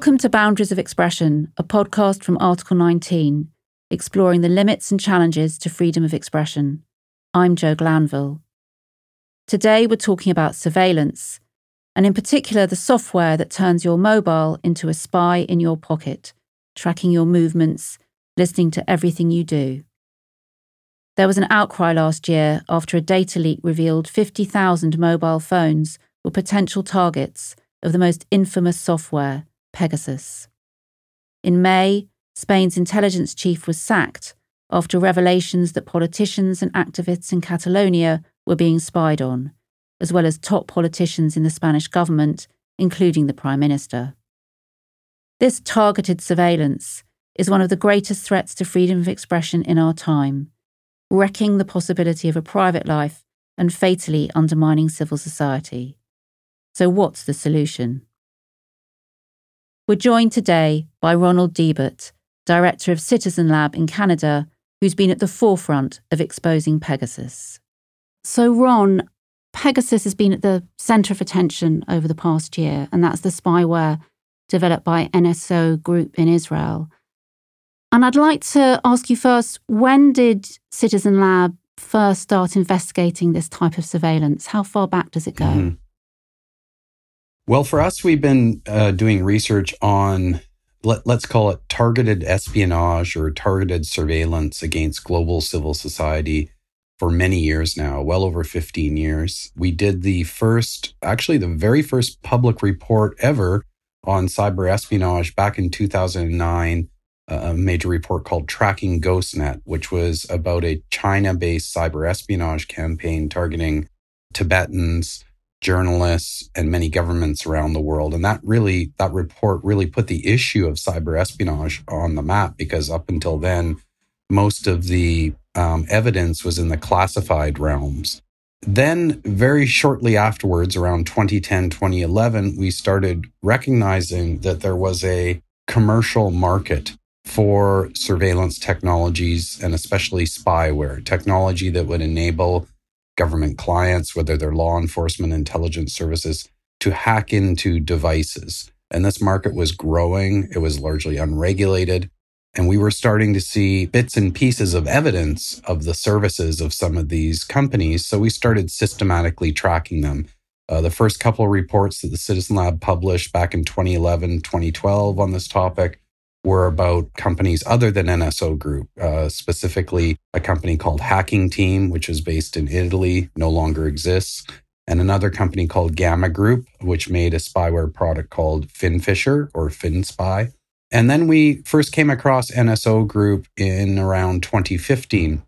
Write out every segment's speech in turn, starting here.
Welcome to Boundaries of Expression, a podcast from Article 19, exploring the limits and challenges to freedom of expression. I'm Jo Glanville. Today we're talking about surveillance, and in particular the software that turns your mobile into a spy in your pocket, tracking your movements, listening to everything you do. There was an outcry last year after a data leak revealed 50,000 mobile phones were potential targets of the most infamous software, Pegasus. In May, Spain's intelligence chief was sacked after revelations that politicians and activists in Catalonia were being spied on, as well as top politicians in the Spanish government, including the Prime Minister. This targeted surveillance is one of the greatest threats to freedom of expression in our time, wrecking the possibility of a private life and fatally undermining civil society. So, what's the solution? We're joined today by Ronald Deibert, Director of Citizen Lab in Canada, who's been at the forefront of exposing Pegasus. So, Ron, Pegasus has been at the centre of attention over the past year, and that's the spyware developed by NSO Group in Israel. And I'd like to ask you first when did Citizen Lab first start investigating this type of surveillance? How far back does it go? Mm-hmm. Well, for us, we've been uh, doing research on, let, us call it targeted espionage or targeted surveillance against global civil society for many years now, well over 15 years. We did the first, actually, the very first public report ever on cyber espionage back in 2009 a major report called Tracking GhostNet, which was about a China based cyber espionage campaign targeting Tibetans, journalists, and many governments around the world. And that really, that report really put the issue of cyber espionage on the map because up until then, most of the um, evidence was in the classified realms. Then, very shortly afterwards, around 2010, 2011, we started recognizing that there was a commercial market for surveillance technologies and especially spyware, technology that would enable government clients, whether they're law enforcement, intelligence services, to hack into devices. And this market was growing, it was largely unregulated. And we were starting to see bits and pieces of evidence of the services of some of these companies. So we started systematically tracking them. Uh, the first couple of reports that the Citizen Lab published back in 2011, 2012 on this topic were about companies other than NSO Group, uh, specifically a company called Hacking Team, which is based in Italy, no longer exists, and another company called Gamma Group, which made a spyware product called FinFisher or FinSpy. And then we first came across NSO Group in around 2015,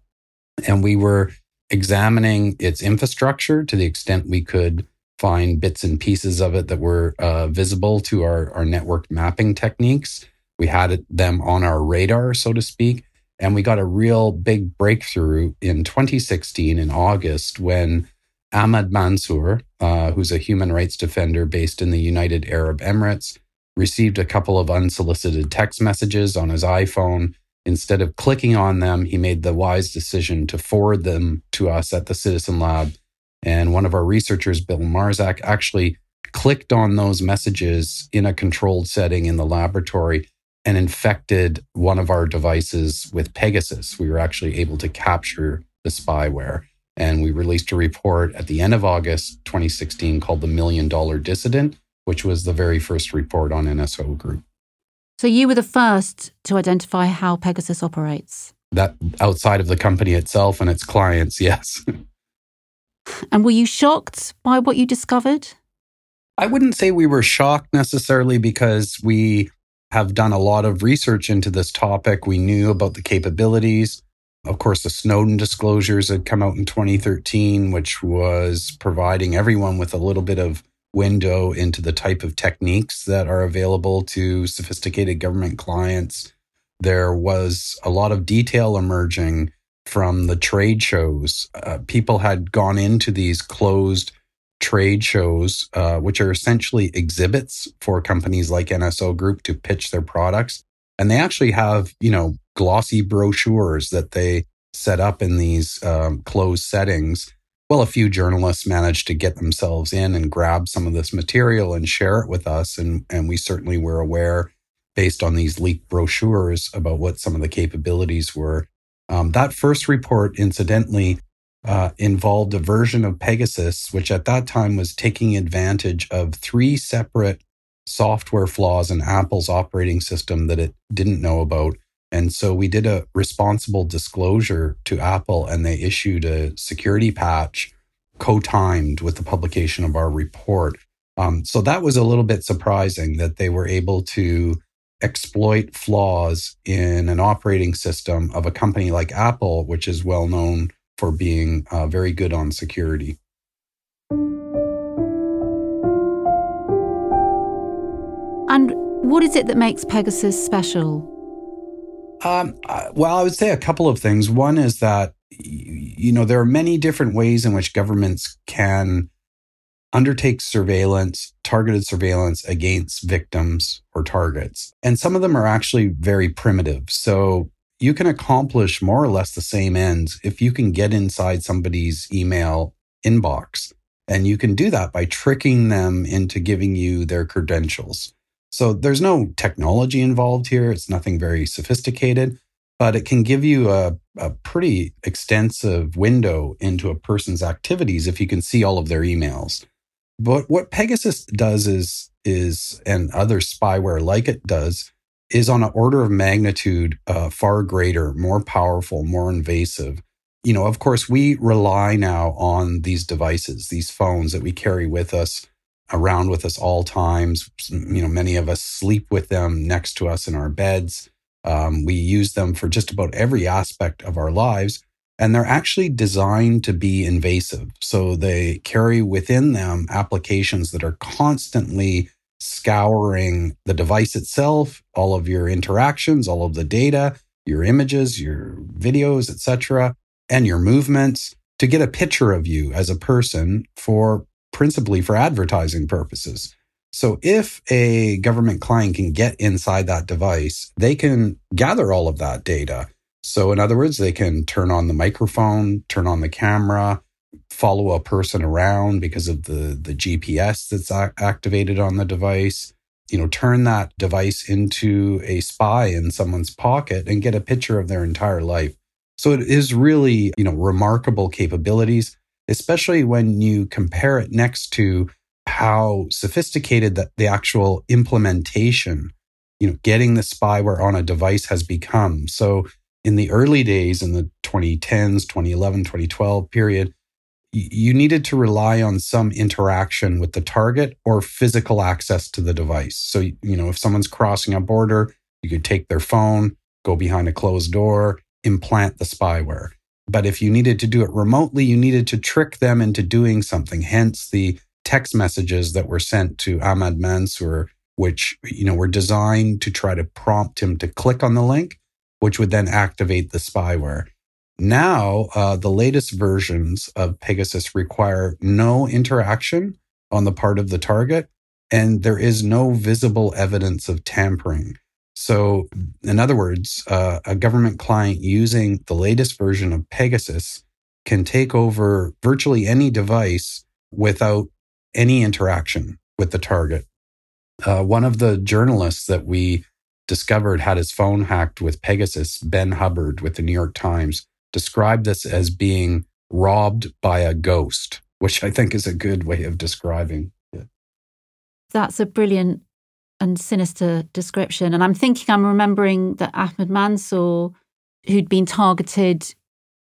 and we were examining its infrastructure to the extent we could find bits and pieces of it that were uh, visible to our, our network mapping techniques. We had them on our radar, so to speak. And we got a real big breakthrough in 2016 in August when Ahmad Mansour, uh, who's a human rights defender based in the United Arab Emirates, received a couple of unsolicited text messages on his iPhone. Instead of clicking on them, he made the wise decision to forward them to us at the Citizen Lab. And one of our researchers, Bill Marczak, actually clicked on those messages in a controlled setting in the laboratory and infected one of our devices with Pegasus. We were actually able to capture the spyware. And we released a report at the end of August 2016 called The Million Dollar Dissident, which was the very first report on NSO Group. So you were the first to identify how Pegasus operates? That outside of the company itself and its clients, yes. and were you shocked by what you discovered? I wouldn't say we were shocked necessarily because we have done a lot of research into this topic. We knew about the capabilities. Of course, the Snowden disclosures had come out in 2013, which was providing everyone with a little bit of window into the type of techniques that are available to sophisticated government clients. There was a lot of detail emerging from the trade shows. Uh, people had gone into these closed trade shows, uh, which are essentially exhibits for companies like NSO Group to pitch their products. And they actually have, you know, glossy brochures that they set up in these um, closed settings. well, a few journalists managed to get themselves in and grab some of this material and share it with us. And, and we certainly were aware, based on these leaked brochures, about what some of the capabilities were. Um, that first report, incidentally, uh, involved a version of Pegasus, which at that time was taking advantage of three separate software flaws in Apple's operating system that it didn't know about. And so we did a responsible disclosure to Apple, and they issued a security patch co timed with the publication of our report. Um, so that was a little bit surprising that they were able to exploit flaws in an operating system of a company like Apple, which is well known for being uh, very good on security. And what is it that makes Pegasus special? Um, well, I would say a couple of things. One is that, you know, there are many different ways in which governments can undertake surveillance, targeted surveillance against victims or targets. And some of them are actually very primitive. So you can accomplish more or less the same ends if you can get inside somebody's email inbox. And you can do that by tricking them into giving you their credentials. So there's no technology involved here. It's nothing very sophisticated, but it can give you a, a pretty extensive window into a person's activities if you can see all of their emails. But what Pegasus does is, is, and other spyware like it does, is on an order of magnitude uh, far greater, more powerful, more invasive. You know, of course, we rely now on these devices, these phones that we carry with us around with us all times. You know, many of us sleep with them next to us in our beds. Um, we use them for just about every aspect of our lives, and they're actually designed to be invasive. So they carry within them applications that are constantly scouring the device itself, all of your interactions, all of the data, your images, your videos, etc., and your movements to get a picture of you as a person for principally for advertising purposes. So if a government client can get inside that device, they can gather all of that data. So in other words, they can turn on the microphone, turn on the camera, follow a person around because of the, the GPS that's activated on the device, you know, turn that device into a spy in someone's pocket and get a picture of their entire life. So it is really, you know, remarkable capabilities, especially when you compare it next to how sophisticated that the actual implementation, you know, getting the spyware on a device has become. So in the early days in the 2010s, 2011, 2012 period, you needed to rely on some interaction with the target or physical access to the device. So, you know, if someone's crossing a border, you could take their phone, go behind a closed door, implant the spyware. But if you needed to do it remotely, you needed to trick them into doing something. Hence the text messages that were sent to Ahmad Mansour, which, you know, were designed to try to prompt him to click on the link, which would then activate the spyware. Now, uh, the latest versions of Pegasus require no interaction on the part of the target, and there is no visible evidence of tampering. So, in other words, uh, a government client using the latest version of Pegasus can take over virtually any device without any interaction with the target. Uh, one of the journalists that we discovered had his phone hacked with Pegasus, Ben Hubbard with the New York Times, described this as being robbed by a ghost, which I think is a good way of describing it. That's a brilliant and sinister description. And I'm thinking, I'm remembering that Ahmed Mansour, who'd been targeted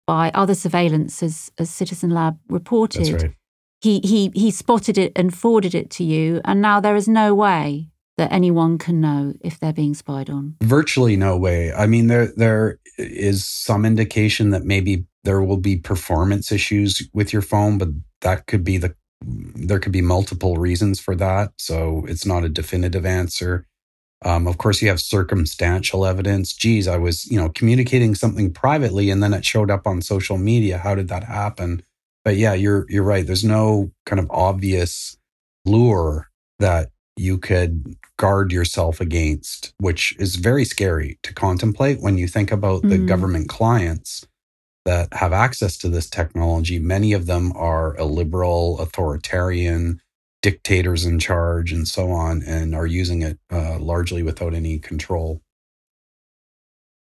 by other surveillance, as, as Citizen Lab reported, right. he, he, he spotted it and forwarded it to you. And now there is no way that anyone can know if they're being spied on? Virtually no way. I mean, there there is some indication that maybe there will be performance issues with your phone, but that could be the there could be multiple reasons for that. So it's not a definitive answer. Um, of course, you have circumstantial evidence. Geez, I was, you know, communicating something privately and then it showed up on social media. How did that happen? But yeah, you're you're right. There's no kind of obvious lure that you could guard yourself against, which is very scary to contemplate when you think about mm. the government clients that have access to this technology, many of them are a liberal, authoritarian, dictators in charge, and so on, and are using it uh, largely without any control.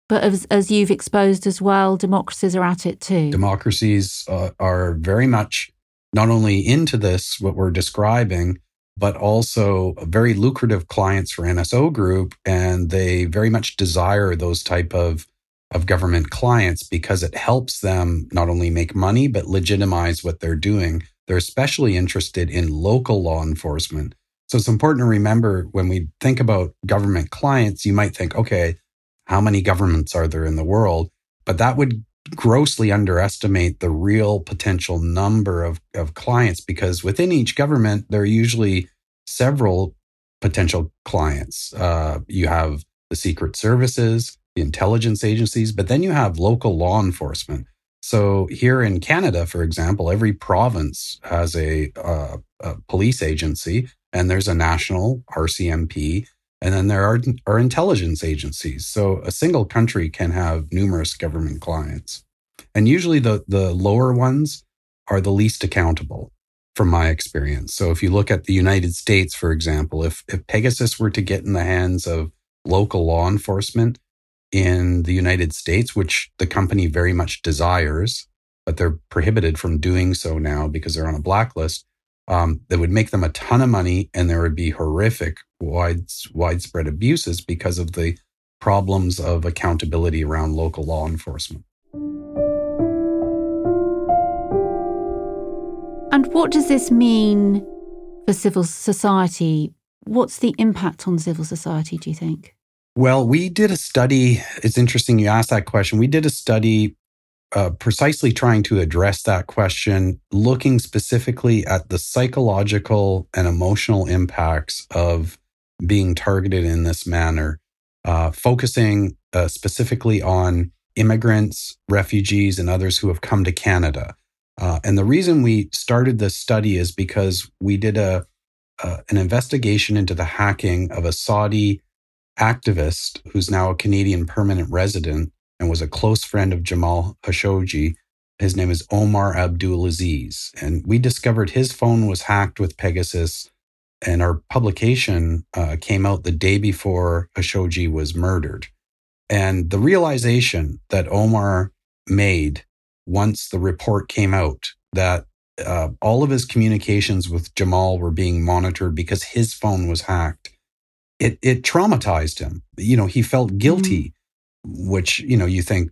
But as, as you've exposed as well, democracies are at it too. Democracies uh, are very much not only into this, what we're describing, but also very lucrative clients for NSO Group, and they very much desire those type of of government clients because it helps them not only make money but legitimize what they're doing. They're especially interested in local law enforcement. So it's important to remember when we think about government clients, you might think, okay, how many governments are there in the world? But that would grossly underestimate the real potential number of, of clients because within each government, there are usually several potential clients. Uh, you have the secret services, the intelligence agencies, but then you have local law enforcement. So here in Canada, for example, every province has a, uh, a police agency and there's a national RCMP and then there are, are intelligence agencies. So a single country can have numerous government clients. And usually the, the lower ones are the least accountable from my experience. So if you look at the United States, for example, if, if Pegasus were to get in the hands of local law enforcement in the United States, which the company very much desires, but they're prohibited from doing so now because they're on a blacklist, um, that would make them a ton of money and there would be horrific wide, widespread abuses because of the problems of accountability around local law enforcement. And what does this mean for civil society? What's the impact on civil society, do you think? Well, we did a study. It's interesting you asked that question. We did a study uh, precisely trying to address that question, looking specifically at the psychological and emotional impacts of being targeted in this manner, uh, focusing uh, specifically on immigrants, refugees, and others who have come to Canada. Uh, and the reason we started this study is because we did a uh, an investigation into the hacking of a Saudi activist who's now a Canadian permanent resident and was a close friend of Jamal Khashoggi. His name is Omar Abdulaziz. And we discovered his phone was hacked with Pegasus. And our publication uh, came out the day before Khashoggi was murdered. And the realization that Omar made once the report came out that uh, all of his communications with Jamal were being monitored because his phone was hacked. It, it traumatized him. You know, he felt guilty mm-hmm which, you know, you think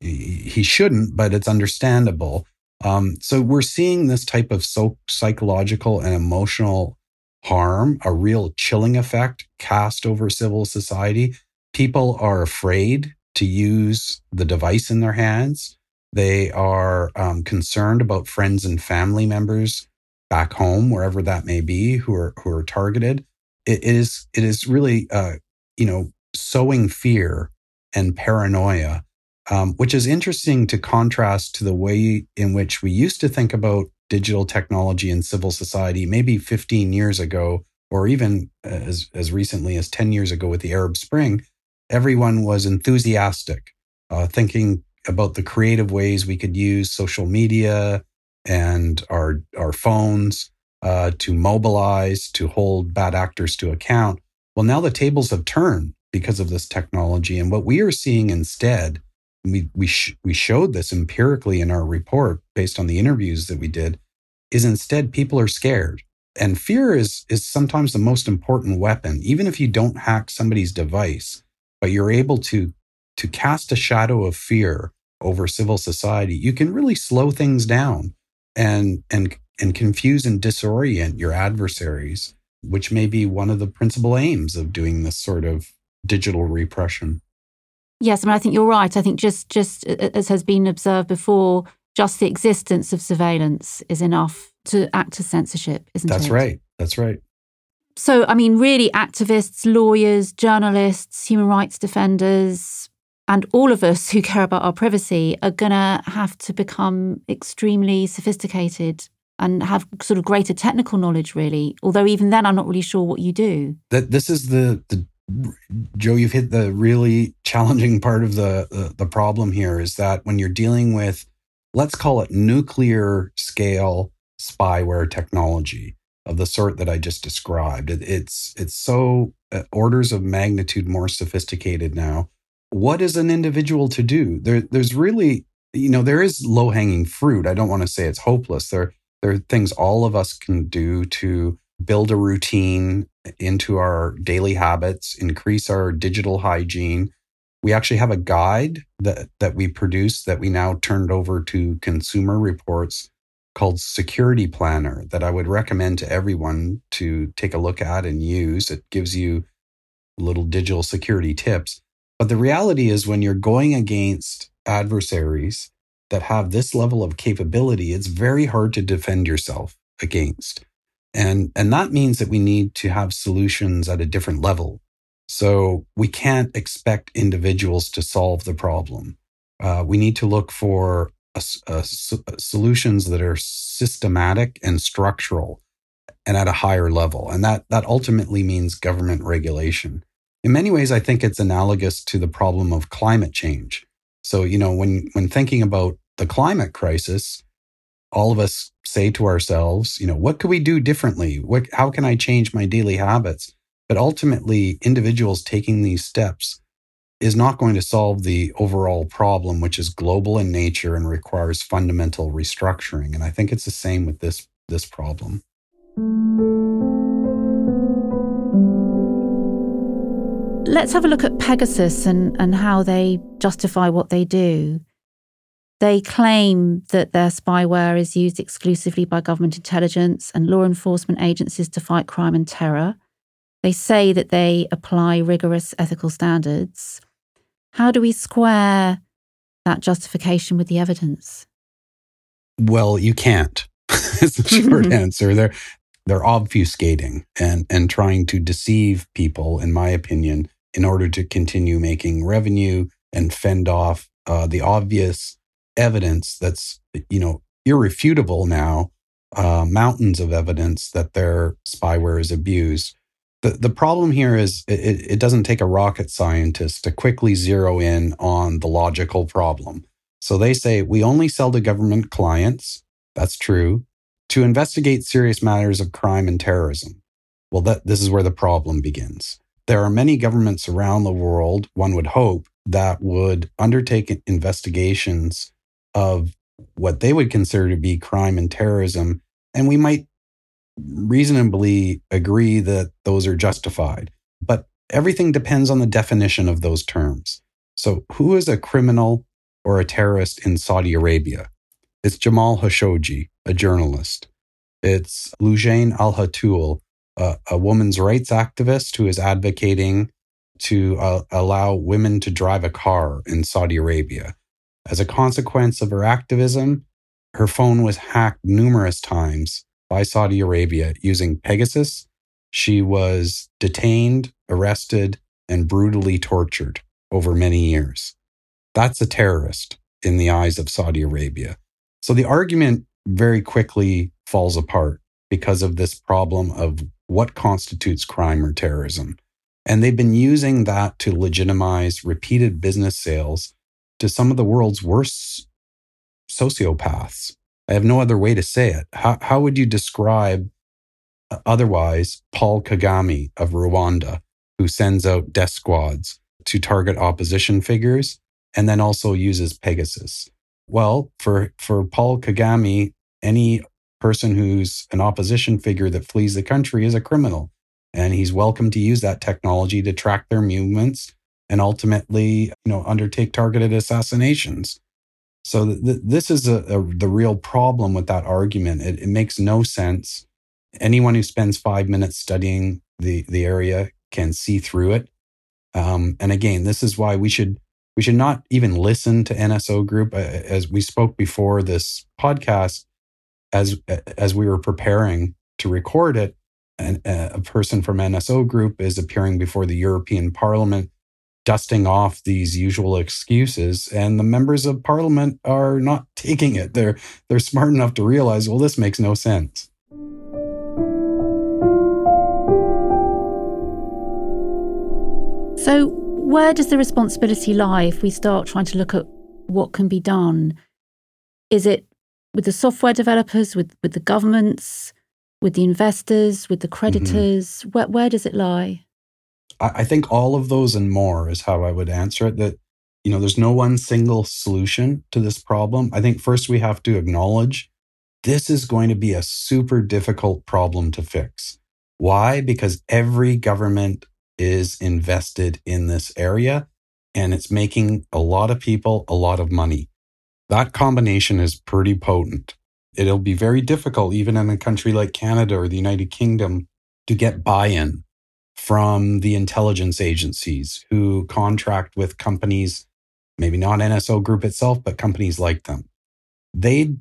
he shouldn't, but it's understandable. Um, so we're seeing this type of so psychological and emotional harm, a real chilling effect cast over civil society. People are afraid to use the device in their hands. They are um, concerned about friends and family members back home, wherever that may be, who are who are targeted. it is it is really uh, you know sowing fear and paranoia, um, which is interesting to contrast to the way in which we used to think about digital technology in civil society, maybe 15 years ago, or even as, as recently as 10 years ago with the Arab Spring. Everyone was enthusiastic, uh, thinking about the creative ways we could use social media and our, our phones uh, to mobilize, to hold bad actors to account. Well, now the tables have turned because of this technology. And what we are seeing instead, we we sh- we showed this empirically in our report based on the interviews that we did, is instead people are scared. And fear is is sometimes the most important weapon, even if you don't hack somebody's device, but you're able to to cast a shadow of fear over civil society, you can really slow things down and and and confuse and disorient your adversaries, which may be one of the principal aims of doing this sort of digital repression. Yes, I mean, I think you're right. I think just just as has been observed before, just the existence of surveillance is enough to act as censorship, isn't That's it? That's right. That's right. So, I mean, really, activists, lawyers, journalists, human rights defenders, and all of us who care about our privacy are going to have to become extremely sophisticated and have sort of greater technical knowledge, really. Although, even then, I'm not really sure what you do. That this is the, the Jo, you've hit the really challenging part of the, the, the problem here is that when you're dealing with, let's call it nuclear scale spyware technology of the sort that I just described, it, it's it's so uh, orders of magnitude more sophisticated now. What is an individual to do? There, there's really, you know, there is low hanging fruit. I don't want to say it's hopeless. There, there are things all of us can do to build a routine into our daily habits, increase our digital hygiene. We actually have a guide that, that we produce that we now turned over to Consumer Reports called Security Planner that I would recommend to everyone to take a look at and use. It gives you little digital security tips. But the reality is, when you're going against adversaries that have this level of capability, it's very hard to defend yourself against. And, and that means that we need to have solutions at a different level. So we can't expect individuals to solve the problem. Uh, we need to look for a, a, solutions that are systematic and structural and at a higher level. And that, that ultimately means government regulation. In many ways, I think it's analogous to the problem of climate change. So, you know, when, when thinking about the climate crisis, all of us say to ourselves, you know, what could we do differently? What, how can I change my daily habits? But ultimately, individuals taking these steps is not going to solve the overall problem, which is global in nature and requires fundamental restructuring. And I think it's the same with this, this problem. Let's have a look at Pegasus and, and how they justify what they do. They claim that their spyware is used exclusively by government intelligence and law enforcement agencies to fight crime and terror. They say that they apply rigorous ethical standards. How do we square that justification with the evidence? Well, you can't. it's the short answer. They're they're obfuscating and and trying to deceive people, in my opinion, in order to continue making revenue and fend off uh, the obvious evidence that's you know irrefutable now uh, mountains of evidence that their spyware is abused. The, the problem here is it, it doesn't take a rocket scientist to quickly zero in on the logical problem. So they say we only sell to government clients that's true to investigate serious matters of crime and terrorism. Well that this is where the problem begins. There are many governments around the world one would hope that would undertake investigations of what they would consider to be crime and terrorism. And we might reasonably agree that those are justified. But everything depends on the definition of those terms. So, who is a criminal or a terrorist in Saudi Arabia? It's Jamal Khashoggi, a journalist. It's Loujain Al Hathloul, a, a woman's rights activist who is advocating to uh, allow women to drive a car in Saudi Arabia. As a consequence of her activism, her phone was hacked numerous times by Saudi Arabia using Pegasus. She was detained, arrested, and brutally tortured over many years. That's a terrorist in the eyes of Saudi Arabia. So the argument very quickly falls apart because of this problem of what constitutes crime or terrorism. And they've been using that to legitimize repeated business sales to some of the world's worst sociopaths. I have no other way to say it. How, how would you describe uh, otherwise Paul Kagame of Rwanda, who sends out death squads to target opposition figures and then also uses Pegasus? Well, for, for Paul Kagame, any person who's an opposition figure that flees the country is a criminal. And he's welcome to use that technology to track their movements and ultimately, you know, undertake targeted assassinations. So th- this is a, a, the real problem with that argument. It, it makes no sense. Anyone who spends five minutes studying the the area can see through it. Um, and again, this is why we should we should not even listen to NSO Group. As we spoke before this podcast, as as we were preparing to record it, and a person from NSO Group is appearing before the European Parliament dusting off these usual excuses and the members of parliament are not taking it they're they're smart enough to realize well this makes no sense So, where does the responsibility lie if we start trying to look at what can be done? Is it with the software developers, with, with the governments, with the investors, with the mm-hmm. creditors? Mm-hmm. Where, where does it lie? I think all of those and more is how I would answer it. That, you know, there's no one single solution to this problem. I think first we have to acknowledge this is going to be a super difficult problem to fix. Why? Because every government is invested in this area and it's making a lot of people a lot of money. That combination is pretty potent. It'll be very difficult, even in a country like Canada or the United Kingdom, to get buy in from the intelligence agencies who contract with companies, maybe not NSO Group itself, but companies like them. They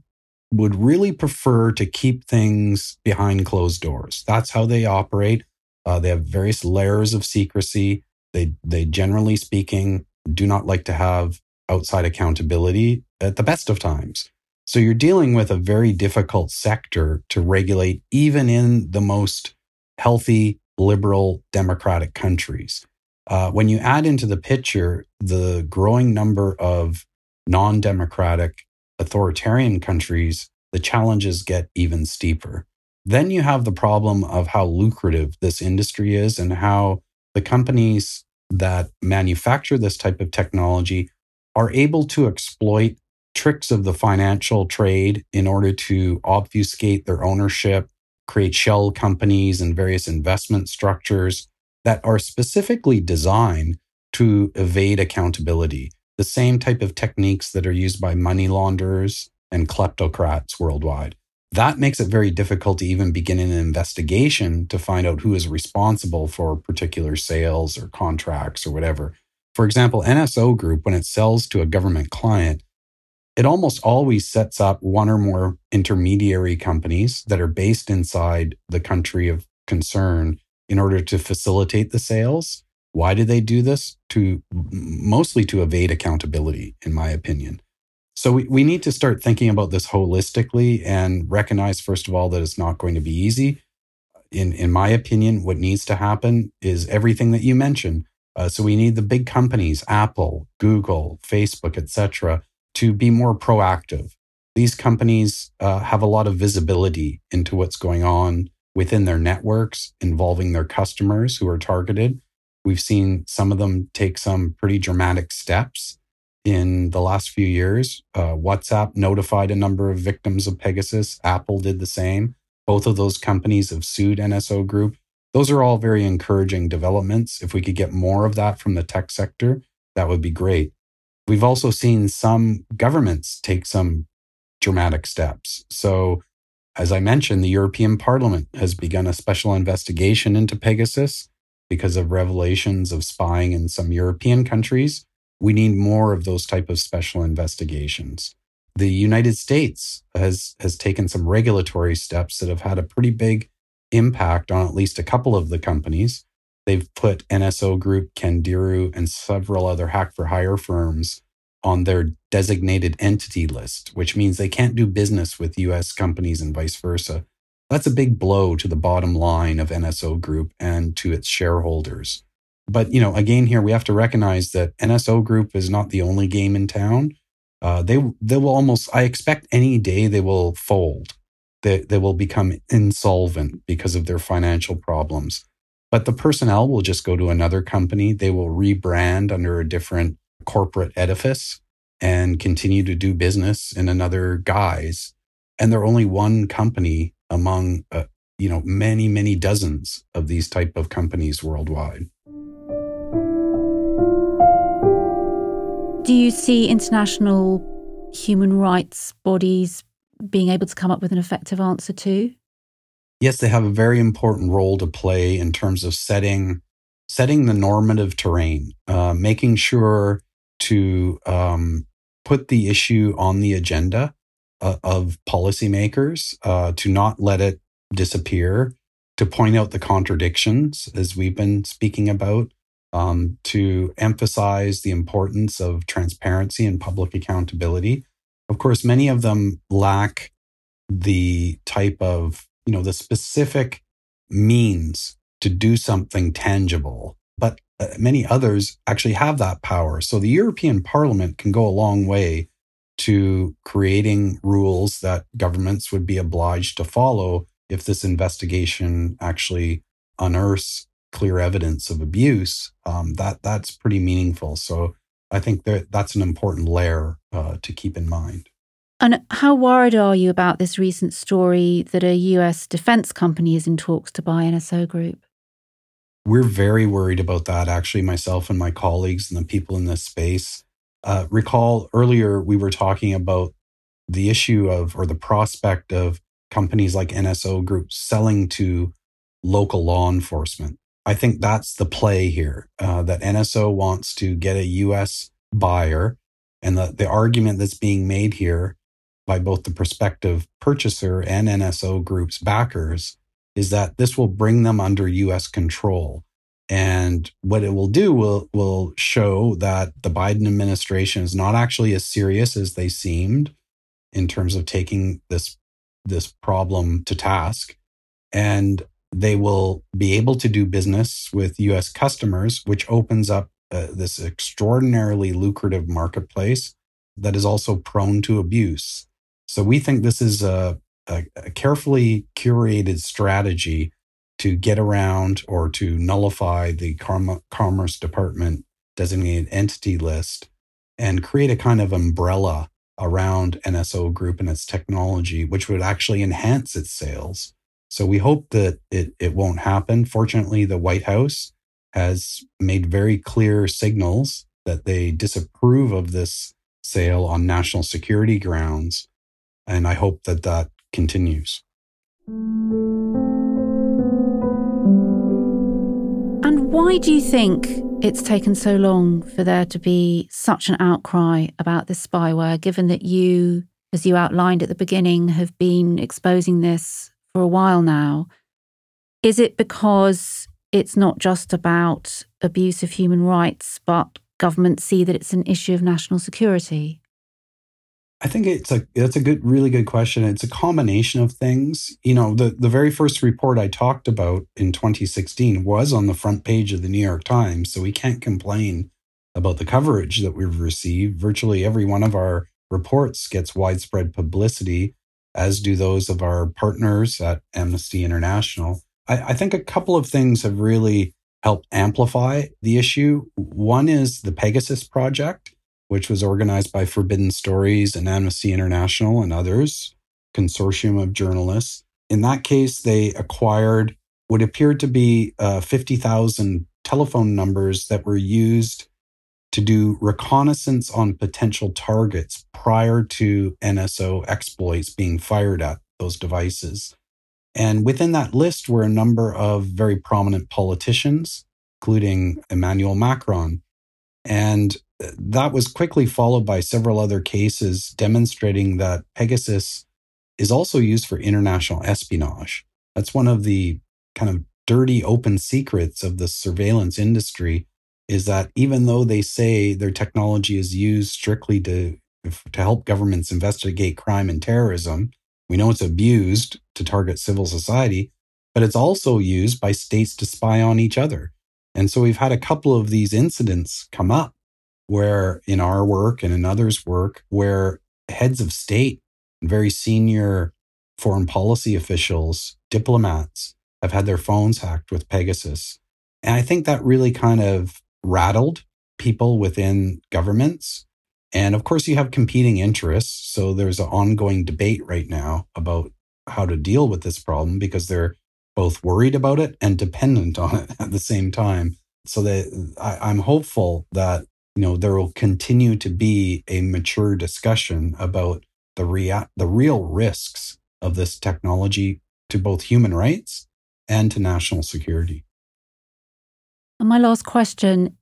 would really prefer to keep things behind closed doors. That's how they operate. Uh, they have various layers of secrecy. They, they generally speaking, do not like to have outside accountability at the best of times. So you're dealing with a very difficult sector to regulate, even in the most healthy, liberal, democratic countries. Uh, when you add into the picture the growing number of non democratic authoritarian countries, the challenges get even steeper. Then you have the problem of how lucrative this industry is and how the companies that manufacture this type of technology are able to exploit tricks of the financial trade in order to obfuscate their ownership, create shell companies and various investment structures that are specifically designed to evade accountability. The same type of techniques that are used by money launderers and kleptocrats worldwide. That makes it very difficult to even begin an investigation to find out who is responsible for particular sales or contracts or whatever. For example, NSO Group, when it sells to a government client, it almost always sets up one or more intermediary companies that are based inside the country of concern in order to facilitate the sales. Why do they do this? To mostly to evade accountability, in my opinion. So we, we need to start thinking about this holistically and recognize, first of all, that it's not going to be easy. In, in my opinion, what needs to happen is everything that you mentioned. Uh, so we need the big companies, Apple, Google, Facebook, etc., to be more proactive. These companies uh, have a lot of visibility into what's going on within their networks involving their customers who are targeted. We've seen some of them take some pretty dramatic steps in the last few years. Uh, WhatsApp notified a number of victims of Pegasus. Apple did the same. Both of those companies have sued NSO Group those are all very encouraging developments. If we could get more of that from the tech sector, that would be great. We've also seen some governments take some dramatic steps. So, as I mentioned, the European Parliament has begun a special investigation into Pegasus because of revelations of spying in some European countries. We need more of those type of special investigations. The United States has has taken some regulatory steps that have had a pretty big impact on at least a couple of the companies. They've put NSO Group, Candiru, and several other hack for hire firms on their designated entity list, which means they can't do business with US companies and vice versa. That's a big blow to the bottom line of NSO Group and to its shareholders. But, you know, again, here we have to recognize that NSO Group is not the only game in town. Uh, they they will almost, I expect any day they will fold they, they will become insolvent because of their financial problems. But the personnel will just go to another company. They will rebrand under a different corporate edifice and continue to do business in another guise. And they're only one company among, uh, you know, many, many dozens of these type of companies worldwide. Do you see international human rights bodies being able to come up with an effective answer to? Yes, they have a very important role to play in terms of setting setting the normative terrain, uh, making sure to um, put the issue on the agenda uh, of policymakers, uh, to not let it disappear, to point out the contradictions, as we've been speaking about, um, to emphasize the importance of transparency and public accountability. Of course, many of them lack the type of, you know, the specific means to do something tangible. But uh, many others actually have that power. So the European Parliament can go a long way to creating rules that governments would be obliged to follow if this investigation actually unearths clear evidence of abuse. Um, that that's pretty meaningful. So I think that that's an important layer uh, to keep in mind. And how worried are you about this recent story that a US defense company is in talks to buy NSO Group? We're very worried about that, actually, myself and my colleagues and the people in this space. Uh, recall earlier we were talking about the issue of or the prospect of companies like NSO Group selling to local law enforcement. I think that's the play here uh, that NSO wants to get a US buyer. And the, the argument that's being made here by both the prospective purchaser and NSO Group's backers is that this will bring them under US control. And what it will do will, will show that the Biden administration is not actually as serious as they seemed in terms of taking this, this problem to task. And they will be able to do business with US customers, which opens up uh, this extraordinarily lucrative marketplace that is also prone to abuse. So we think this is a, a, a carefully curated strategy to get around or to nullify the Com- Commerce Department designated entity list and create a kind of umbrella around NSO Group and its technology, which would actually enhance its sales. So we hope that it, it won't happen. Fortunately, the White House has made very clear signals that they disapprove of this sale on national security grounds. And I hope that that continues. And why do you think it's taken so long for there to be such an outcry about this spyware, given that you, as you outlined at the beginning, have been exposing this for a while now. Is it because it's not just about abuse of human rights, but governments see that it's an issue of national security? I think it's a that's a good really good question. It's a combination of things. You know, the the very first report I talked about in 2016 was on the front page of the New York Times, so we can't complain about the coverage that we've received. Virtually every one of our reports gets widespread publicity as do those of our partners at Amnesty International. I, I think a couple of things have really helped amplify the issue. One is the Pegasus Project, which was organized by Forbidden Stories and Amnesty International and others, consortium of journalists. In that case, they acquired what appeared to be uh, 50,000 telephone numbers that were used to do reconnaissance on potential targets prior to NSO exploits being fired at those devices. And within that list were a number of very prominent politicians, including Emmanuel Macron. And that was quickly followed by several other cases demonstrating that Pegasus is also used for international espionage. That's one of the kind of dirty open secrets of the surveillance industry is that even though they say their technology is used strictly to to help governments investigate crime and terrorism, we know it's abused to target civil society, but it's also used by states to spy on each other. And so we've had a couple of these incidents come up where in our work and in others' work, where heads of state, very senior foreign policy officials, diplomats have had their phones hacked with Pegasus. And I think that really kind of rattled people within governments. And of course, you have competing interests. So there's an ongoing debate right now about how to deal with this problem because they're both worried about it and dependent on it at the same time. So that I, am hopeful that you know there will continue to be a mature discussion about the rea- the real risks of this technology to both human rights and to national security. And my last question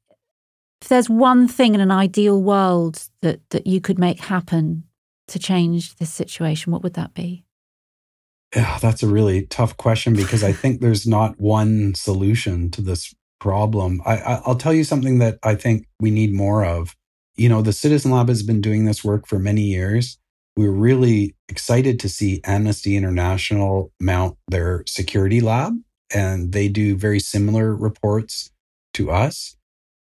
if there's one thing in an ideal world that, that you could make happen to change this situation, what would that be? Yeah, that's a really tough question because I think there's not one solution to this problem. I, will tell you something that I think we need more of. You know, the Citizen Lab has been doing this work for many years. We are really excited to see Amnesty International mount their security lab, and they do very similar reports to us.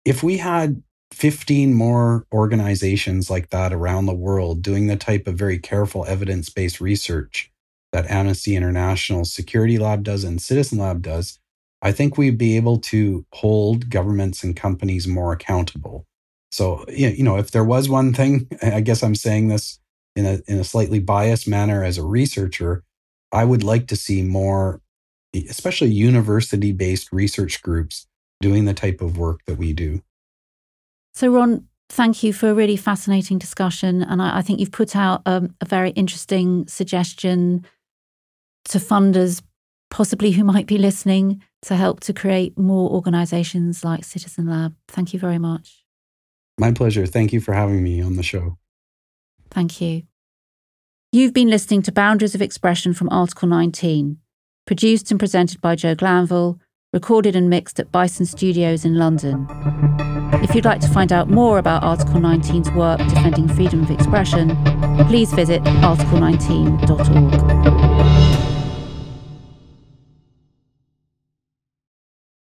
if we had 15 more organizations like that around the world doing the type of very careful evidence based research that Amnesty International Security Lab does and Citizen Lab does, I think we'd be able to hold governments and companies more accountable. So, you know, if there was one thing, I guess I'm saying this in a, in a slightly biased manner as a researcher, I would like to see more, especially university based research groups doing the type of work that we do. So, Ron, thank you for a really fascinating discussion. And I, I think you've put out um, a very interesting suggestion to funders, possibly who might be listening, to help to create more organizations like Citizen Lab. Thank you very much. My pleasure. Thank you for having me on the show. Thank you. You've been listening to Boundaries of Expression from Article 19, produced and presented by Jo Glanville, recorded and mixed at Bison Studios in London. If you'd like to find out more about Article 19's work defending freedom of expression, please visit article19.org.